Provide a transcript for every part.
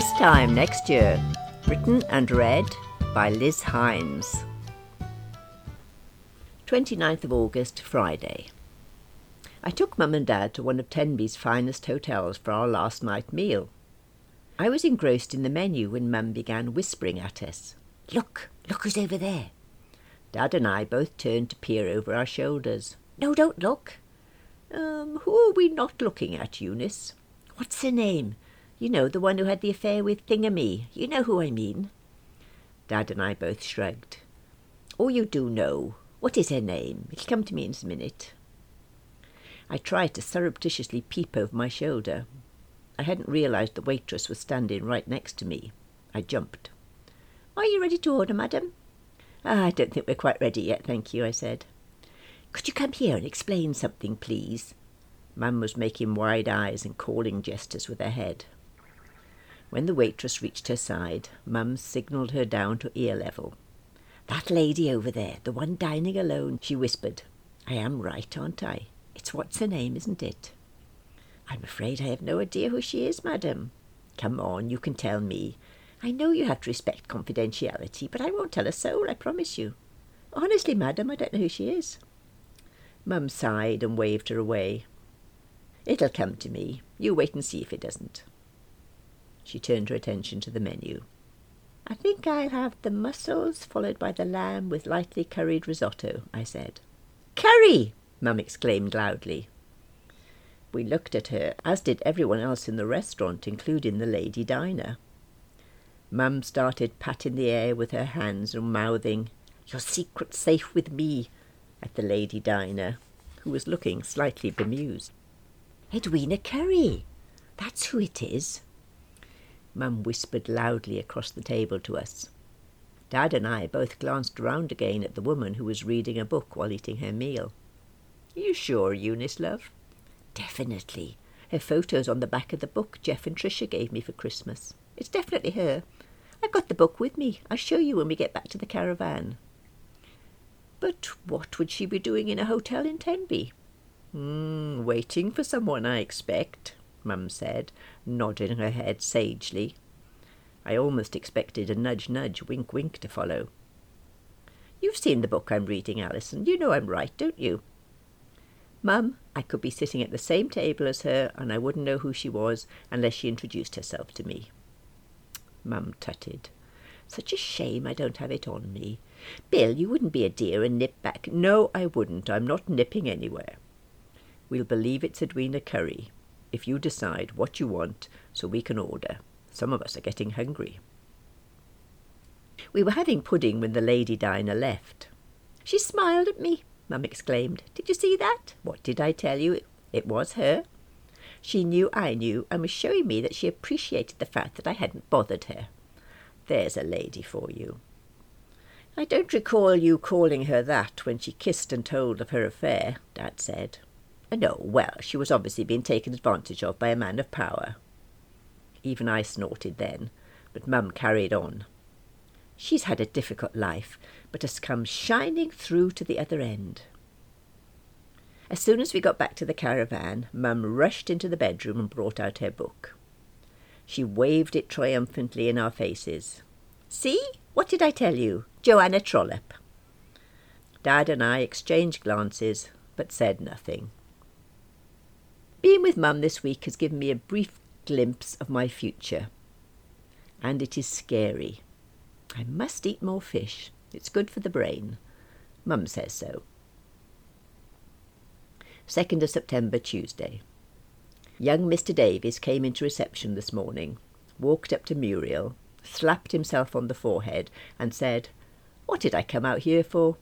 This time next year. Written and read by Liz Hines. 29th of August, Friday. I took Mum and Dad to one of Tenby's finest hotels for our last night meal. I was engrossed in the menu when Mum began whispering at us. Look, look who's over there. Dad and I both turned to peer over our shoulders. No, don't look. Um, who are we not looking at, Eunice? What's her name? You know, the one who had the affair with Thingamy. You know who I mean. Dad and I both shrugged. Oh, you do know. What is her name? It'll come to me in a minute. I tried to surreptitiously peep over my shoulder. I hadn't realized the waitress was standing right next to me. I jumped. Are you ready to order, madam? Ah, I don't think we're quite ready yet, thank you, I said. Could you come here and explain something, please? Mum was making wide eyes and calling gestures with her head. When the waitress reached her side, Mum signalled her down to ear level. That lady over there, the one dining alone, she whispered. I am right, aren't I? It's what's her name, isn't it? I'm afraid I have no idea who she is, madam. Come on, you can tell me. I know you have to respect confidentiality, but I won't tell a soul, I promise you. Honestly, madam, I don't know who she is. Mum sighed and waved her away. It'll come to me. You wait and see if it doesn't. She turned her attention to the menu. I think I'll have the mussels followed by the lamb with lightly curried risotto, I said. Curry! Mum exclaimed loudly. We looked at her, as did everyone else in the restaurant, including the lady diner. Mum started patting the air with her hands and mouthing, Your secret's safe with me, at the lady diner, who was looking slightly bemused. Edwina Currie! That's who it is. Mum whispered loudly across the table to us. Dad and I both glanced round again at the woman who was reading a book while eating her meal. You sure, Eunice, love? Definitely. Her photo's on the back of the book Jeff and Tricia gave me for Christmas. It's definitely her. I've got the book with me. I'll show you when we get back to the caravan. But what would she be doing in a hotel in Tenby? Mm, waiting for someone, I expect, Mum said, nodding her head sagely. I almost expected a nudge nudge, wink wink to follow. You've seen the book I'm reading, Alison. You know I'm right, don't you? Mum, I could be sitting at the same table as her, and I wouldn't know who she was unless she introduced herself to me. Mum tutted. Such a shame I don't have it on me. Bill, you wouldn't be a dear and nip back. No, I wouldn't. I'm not nipping anywhere. We'll believe it's Edwina Currie, if you decide what you want so we can order. Some of us are getting hungry. We were having pudding when the lady diner left. She smiled at me, Mum exclaimed. Did you see that? What did I tell you? It was her. She knew I knew and was showing me that she appreciated the fact that I hadn't bothered her. There's a lady for you. I don't recall you calling her that when she kissed and told of her affair, Dad said. No, well, she was obviously being taken advantage of by a man of power. Even I snorted then, but Mum carried on. She's had a difficult life, but has come shining through to the other end. As soon as we got back to the caravan, Mum rushed into the bedroom and brought out her book. She waved it triumphantly in our faces. See? What did I tell you? Joanna Trollope. Dad and I exchanged glances, but said nothing. Being with Mum this week has given me a brief glimpse of my future. And it is scary. I must eat more fish. It's good for the brain. Mum says so. 2nd of September, Tuesday. Young Mr. Davies came into reception this morning, walked up to Muriel, slapped himself on the forehead, and said, What did I come out here for?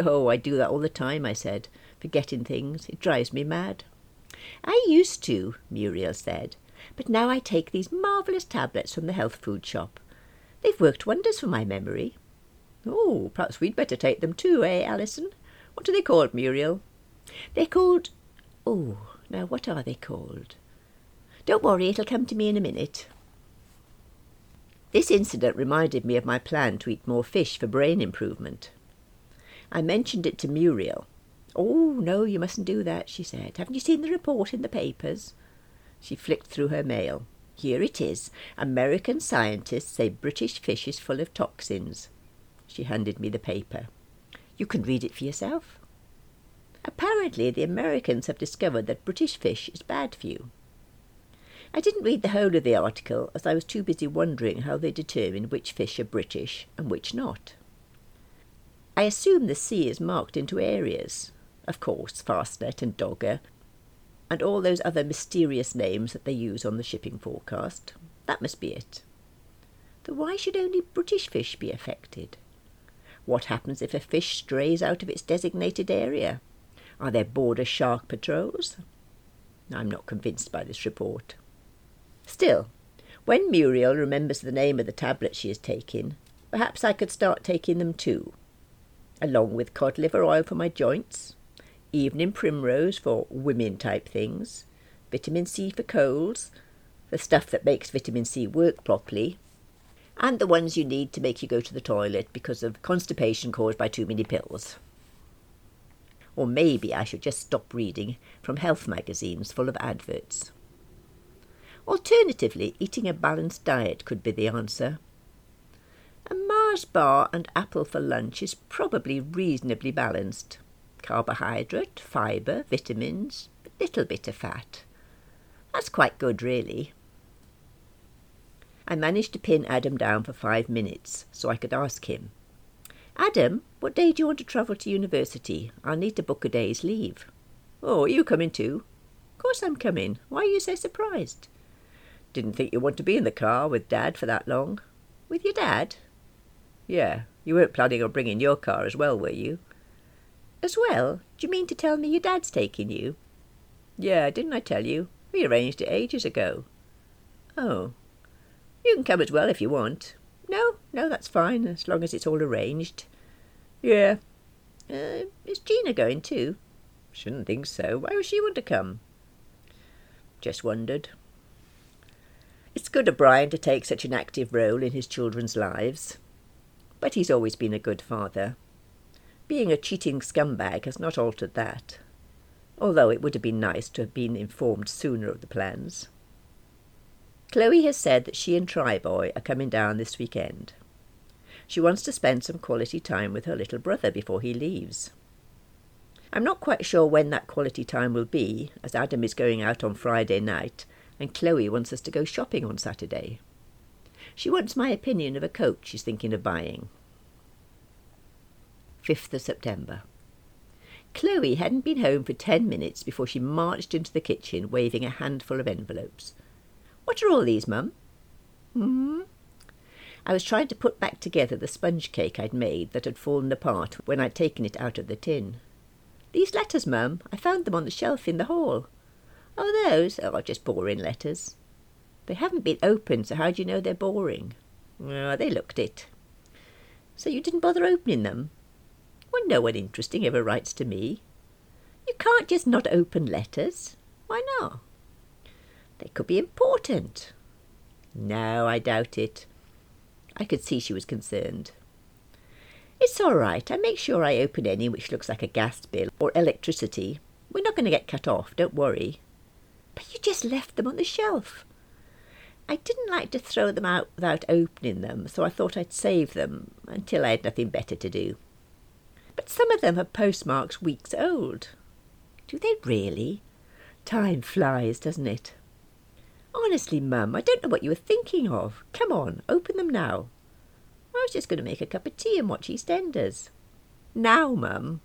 Oh, I do that all the time, I said, forgetting things. It drives me mad. I used to, Muriel said, but now I take these marvellous tablets from the health food shop. They've worked wonders for my memory. Oh, perhaps we'd better take them too, eh, Alison? What are they called, Muriel? They're called... Oh, now what are they called? Don't worry, it'll come to me in a minute. This incident reminded me of my plan to eat more fish for brain improvement. I mentioned it to Muriel. Oh, no, you mustn't do that, she said. Haven't you seen the report in the papers? She flicked through her mail. Here it is. American scientists say British fish is full of toxins. She handed me the paper. You can read it for yourself. Apparently, the Americans have discovered that British fish is bad for you. I didn't read the whole of the article as I was too busy wondering how they determine which fish are British and which not. I assume the sea is marked into areas. Of course, Fastnet and Dogger, and all those other mysterious names that they use on the shipping forecast. That must be it. Then why should only British fish be affected? What happens if a fish strays out of its designated area? Are there border shark patrols? I'm not convinced by this report. Still, when Muriel remembers the name of the tablet she is taking, perhaps I could start taking them too, along with cod liver oil for my joints, evening primrose for women type things, vitamin C for colds, the stuff that makes vitamin C work properly, and the ones you need to make you go to the toilet because of constipation caused by too many pills. Or maybe I should just stop reading from health magazines full of adverts. Alternatively, eating a balanced diet could be the answer. A Mars bar and apple for lunch is probably reasonably balanced. Carbohydrate, fibre, vitamins, a little bit of fat. That's quite good, really. I managed to pin Adam down for five minutes so I could ask him. Adam, what day do you want to travel to university? I'll need to book a day's leave. Oh, are you coming too? Of course I'm coming. Why are you so surprised? Didn't think you want to be in the car with Dad for that long. With your dad? Yeah, you weren't planning on bringing your car as well, were you? As well? Do you mean to tell me your dad's taking you? Yeah, didn't I tell you? We arranged it ages ago. Oh. You can come as well if you want. No, no, that's fine, as long as it's all arranged. Yeah. Uh, is Gina going too? Shouldn't think so. Why would she want to come? Just wondered. It's good of Brian to take such an active role in his children's lives. But he's always been a good father. Being a cheating scumbag has not altered that, although it would have been nice to have been informed sooner of the plans. Chloe has said that she and Tryboy are coming down this weekend. She wants to spend some quality time with her little brother before he leaves. I'm not quite sure when that quality time will be, as Adam is going out on Friday night and Chloe wants us to go shopping on Saturday. She wants my opinion of a coat she's thinking of buying. 5th of September. Chloe hadn't been home for ten minutes before she marched into the kitchen waving a handful of envelopes. What are all these, Mum? Hmm? I was trying to put back together the sponge cake I'd made that had fallen apart when I'd taken it out of the tin. These letters, Mum, I found them on the shelf in the hall. Oh, those? Oh, just boring letters. They haven't been opened, so how do you know they're boring? Oh, they looked it. So you didn't bother opening them? Well, no one interesting ever writes to me. You can't just not open letters. Why not? They could be important. No, I doubt it. I could see she was concerned. It's all right. I make sure I open any which looks like a gas bill or electricity. We're not going to get cut off, don't worry. But you just left them on the shelf. I didn't like to throw them out without opening them, so I thought I'd save them until I had nothing better to do. But some of them have postmarks weeks old. Do they really? Time flies, doesn't it? Honestly, Mum, I don't know what you were thinking of. Come on, open them now. I was just going to make a cup of tea and watch EastEnders. Now, Mum.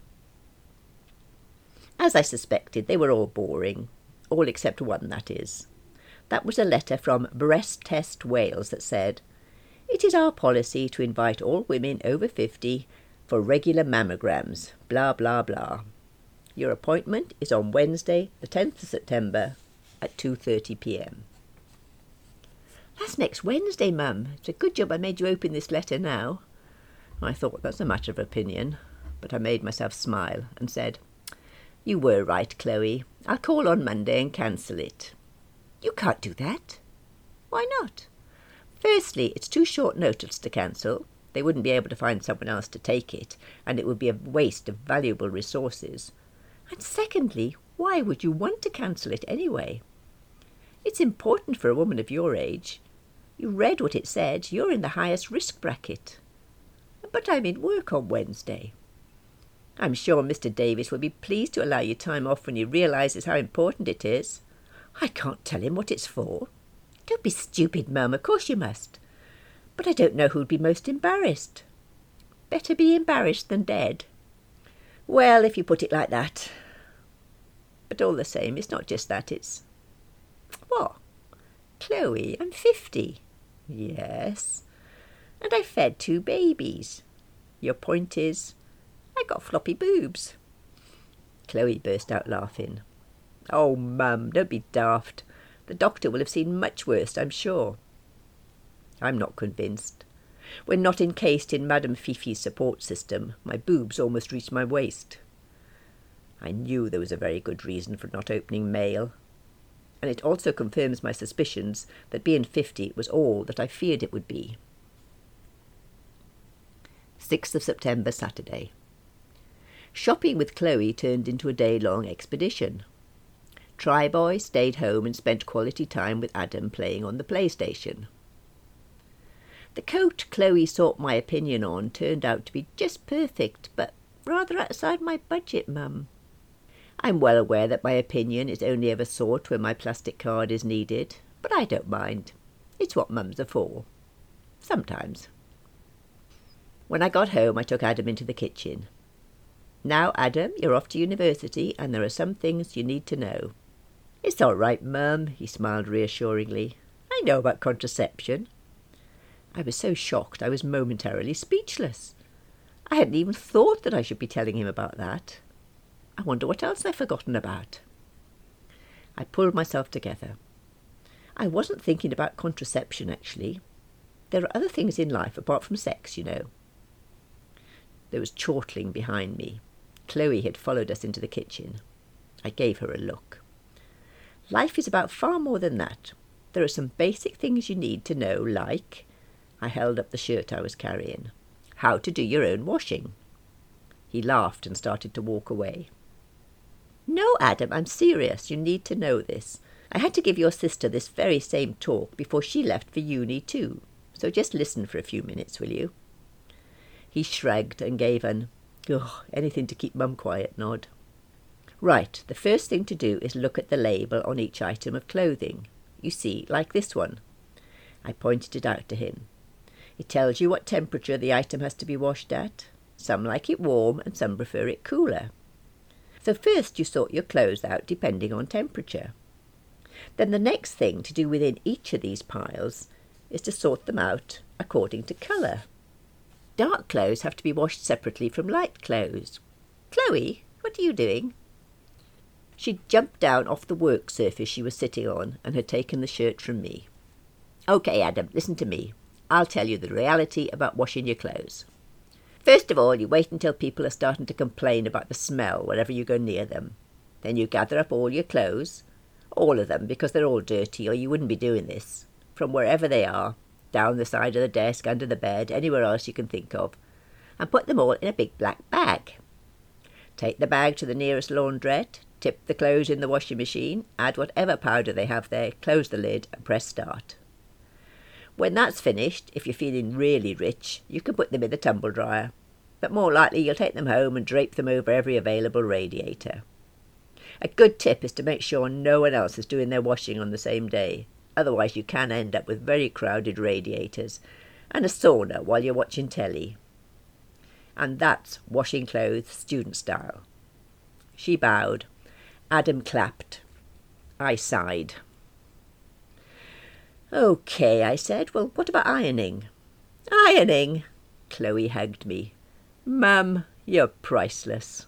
As I suspected, they were all boring all except one, that is. That was a letter from Breast Test Wales that said, It is our policy to invite all women over 50 for regular mammograms, blah, blah, blah. Your appointment is on Wednesday, the 10th of September at 2.30 p.m. That's next Wednesday, Mum. It's a good job I made you open this letter now. I thought that's a matter of opinion, but I made myself smile and said, You were right, Chloe. I'll call on Monday and cancel it. You can't do that. Why not? Firstly, it's too short notice to cancel. They wouldn't be able to find someone else to take it, and it would be a waste of valuable resources. And secondly, why would you want to cancel it anyway? It's important for a woman of your age. You read what it said. You're in the highest risk bracket. But I'm in work on Wednesday. I'm sure Mr. Davis will be pleased to allow you time off when he realises how important it is. I can't tell him what it's for. Don't be stupid, Mum. Of course you must. But I don't know who'd be most embarrassed. Better be embarrassed than dead. Well, if you put it like that. But all the same, it's not just that, it's. What? Chloe, I'm fifty. Yes. And I fed two babies. Your point is, I got floppy boobs. Chloe burst out laughing. Oh, Mum, don't be daft. The doctor will have seen much worse, I'm sure. I'm not convinced. When not encased in Madame Fifi's support system, my boobs almost reached my waist. I knew there was a very good reason for not opening mail, and it also confirms my suspicions that being fifty was all that I feared it would be. 6th of September, Saturday. Shopping with Chloe turned into a day long expedition. Tryboy stayed home and spent quality time with Adam playing on the PlayStation. The coat Chloe sought my opinion on turned out to be just perfect, but rather outside my budget, Mum. I'm well aware that my opinion is only ever sought when my plastic card is needed, but I don't mind. It's what mums are for. Sometimes. When I got home, I took Adam into the kitchen. Now, Adam, you're off to university, and there are some things you need to know. It's all right, Mum, he smiled reassuringly. I know about contraception. I was so shocked I was momentarily speechless. I hadn't even thought that I should be telling him about that. I wonder what else I've forgotten about. I pulled myself together. I wasn't thinking about contraception, actually. There are other things in life apart from sex, you know. There was chortling behind me. Chloe had followed us into the kitchen. I gave her a look. Life is about far more than that. There are some basic things you need to know, like I held up the shirt I was carrying. How to do your own washing. He laughed and started to walk away. No, Adam, I'm serious. You need to know this. I had to give your sister this very same talk before she left for uni too. So just listen for a few minutes, will you? He shrugged and gave an Oh, anything to keep Mum quiet nod. Right, the first thing to do is look at the label on each item of clothing. You see, like this one. I pointed it out to him. It tells you what temperature the item has to be washed at. Some like it warm and some prefer it cooler. So first you sort your clothes out depending on temperature. Then the next thing to do within each of these piles is to sort them out according to colour. Dark clothes have to be washed separately from light clothes. Chloe, what are you doing? She'd jumped down off the work surface she was sitting on and had taken the shirt from me. OK, Adam, listen to me. I'll tell you the reality about washing your clothes. First of all, you wait until people are starting to complain about the smell whenever you go near them. Then you gather up all your clothes, all of them, because they're all dirty, or you wouldn't be doing this, from wherever they are, down the side of the desk, under the bed, anywhere else you can think of, and put them all in a big black bag. Take the bag to the nearest laundrette, tip the clothes in the washing machine, add whatever powder they have there, close the lid, and press start. When that's finished, if you're feeling really rich, you can put them in the tumble dryer, but more likely you'll take them home and drape them over every available radiator. A good tip is to make sure no one else is doing their washing on the same day. Otherwise, you can end up with very crowded radiators and a sauna while you're watching telly. And that's washing clothes student style. She bowed. Adam clapped. I sighed. OK, I said. Well, what about ironing? Ironing? Chloe hugged me. Mum, you're priceless.